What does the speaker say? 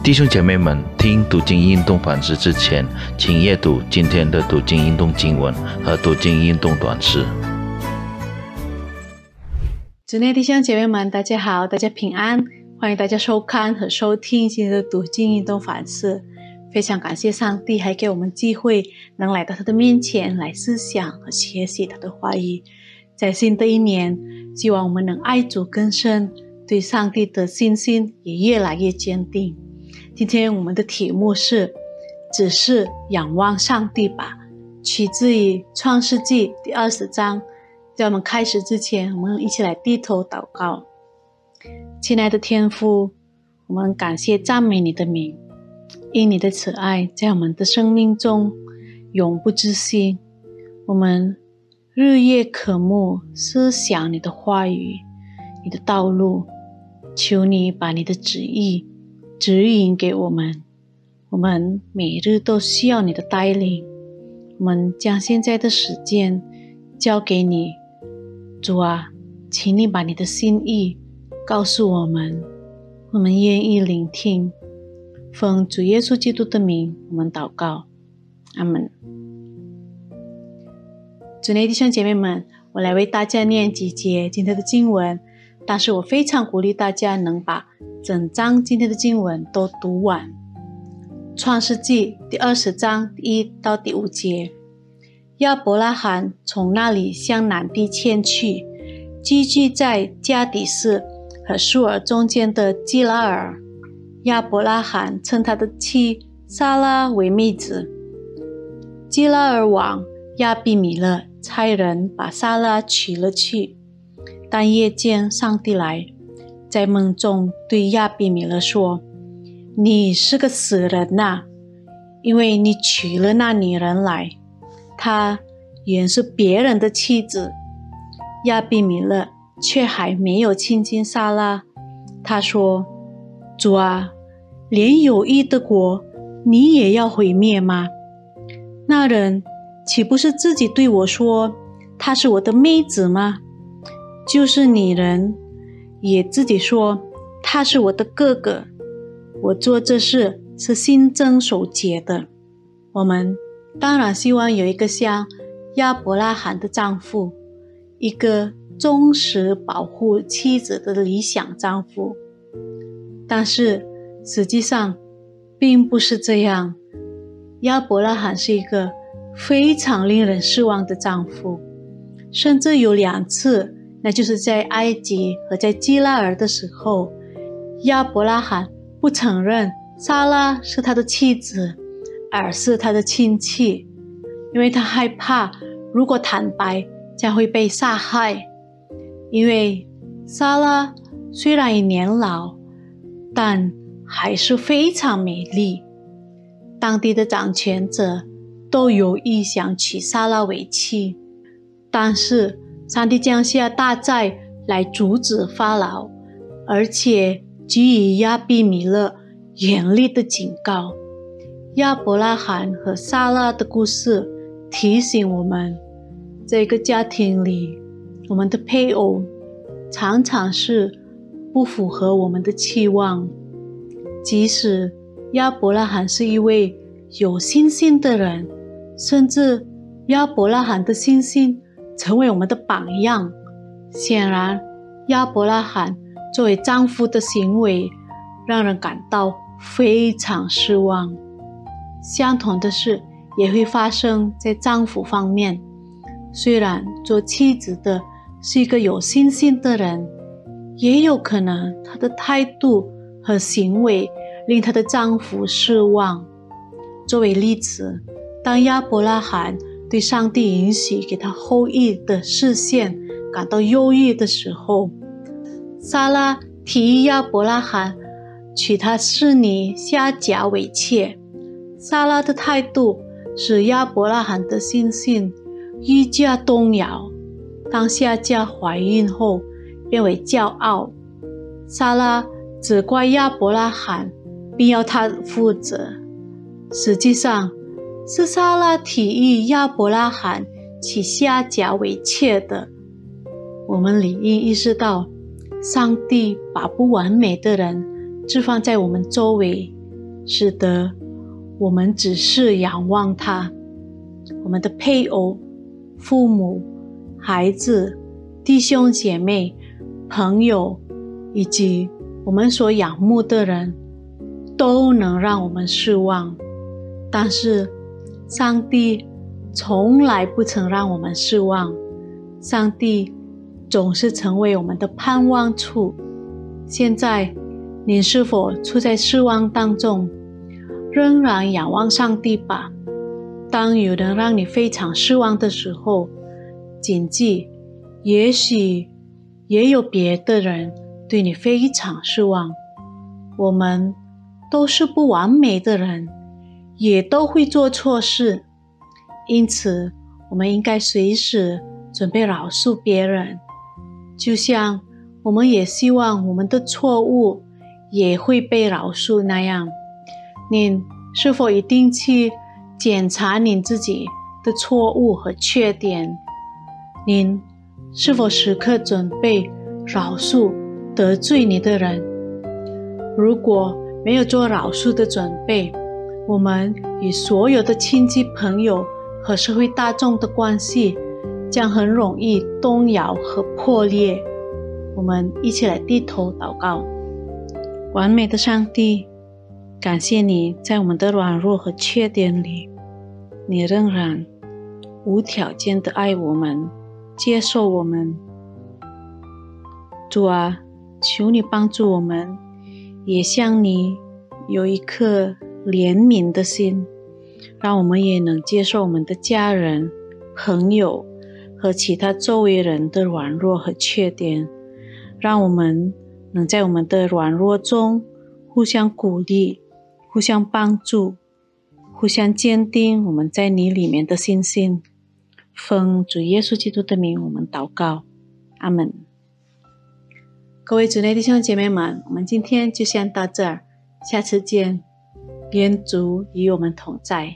弟兄姐妹们，听读经运动反思之前，请阅读今天的读经运动经文和读经运动短诗。主内弟兄姐妹们，大家好，大家平安，欢迎大家收看和收听今天的读经运动反思。非常感谢上帝，还给我们机会能来到他的面前来思想和学习他的话语。在新的一年，希望我们能爱主更深，对上帝的信心也越来越坚定。今天我们的题目是“只是仰望上帝吧”，取自于创世纪第二十章。在我们开始之前，我们一起来低头祷告。亲爱的天父，我们感谢赞美你的名，因你的慈爱在我们的生命中永不止息。我们日夜渴慕思想你的话语、你的道路，求你把你的旨意。指引给我们，我们每日都需要你的带领。我们将现在的时间交给你，主啊，请你把你的心意告诉我们，我们愿意聆听。奉主耶稣基督的名，我们祷告，阿门。主内弟兄姐妹们，我来为大家念几节今天的经文。但是我非常鼓励大家能把整章今天的经文都读完。创世纪第二十章第一到第五节，亚伯拉罕从那里向南地迁去，寄居在加底斯和舒尔中间的基拉尔。亚伯拉罕称他的妻萨拉为妹子。基拉尔王亚比米勒差人把萨拉娶了去。但夜间，上帝来，在梦中对亚比米勒说：“你是个死人呐，因为你娶了那女人来，她原是别人的妻子。”亚比米勒却还没有亲近撒拉。他说：“主啊，连有益的国，你也要毁灭吗？那人岂不是自己对我说，她是我的妹子吗？”就是女人也自己说他是我的哥哥，我做这事是心真守节的。我们当然希望有一个像亚伯拉罕的丈夫，一个忠实保护妻子的理想丈夫。但是实际上并不是这样。亚伯拉罕是一个非常令人失望的丈夫，甚至有两次。那就是在埃及和在基拉尔的时候，亚伯拉罕不承认莎拉是他的妻子，而是他的亲戚，因为他害怕如果坦白将会被杀害。因为莎拉虽然已年老，但还是非常美丽。当地的掌权者都有意想娶莎拉为妻，但是。上帝降下大灾来阻止法老，而且给予亚比米勒严厉的警告。亚伯拉罕和撒拉的故事提醒我们，这个家庭里，我们的配偶常常是不符合我们的期望。即使亚伯拉罕是一位有信心的人，甚至亚伯拉罕的信心。成为我们的榜样。显然，亚伯拉罕作为丈夫的行为让人感到非常失望。相同的事也会发生在丈夫方面。虽然做妻子的是一个有信心的人，也有可能她的态度和行为令她的丈夫失望。作为例子，当亚伯拉罕。对上帝允许给他后裔的视线感到忧郁的时候，撒拉提议亚伯拉罕娶她侍女夏甲为妾。撒拉的态度使亚伯拉罕的心性愈加动摇。当夏甲怀孕后，变为骄傲。撒拉责怪亚伯拉罕，并要他负责。实际上，是撒拉提议亚伯拉罕娶夏甲为妾的。我们理应意识到，上帝把不完美的人置放在我们周围，使得我们只是仰望他，我们的配偶、父母、孩子、弟兄姐妹、朋友，以及我们所仰慕的人，都能让我们失望。但是，上帝从来不曾让我们失望，上帝总是成为我们的盼望处。现在，你是否处在失望当中？仍然仰望上帝吧。当有人让你非常失望的时候，谨记，也许也有别的人对你非常失望。我们都是不完美的人，也都会做错事，因此我们应该随时准备饶恕别人，就像我们也希望我们的错误也会被饶恕那样。您是否一定去检查您自己的错误和缺点？您是否时刻准备饶恕得罪你的人？如果没有做饶恕的准备，我们与所有的亲戚朋友和社会大众的关系将很容易动摇和破裂。我们一起来低头祷告，完美的上帝。感谢你在我们的软弱和缺点里，你仍然无条件的爱我们，接受我们。主啊，求你帮助我们，也像你有一颗怜悯的心，让我们也能接受我们的家人、朋友和其他周围人的软弱和缺点，让我们能在我们的软弱中互相鼓励。互相帮助，互相坚定我们在你里面的信心。奉主耶稣基督的名，我们祷告，阿门。各位主内弟兄姐妹们，我们今天就先到这儿，下次见。愿主与我们同在。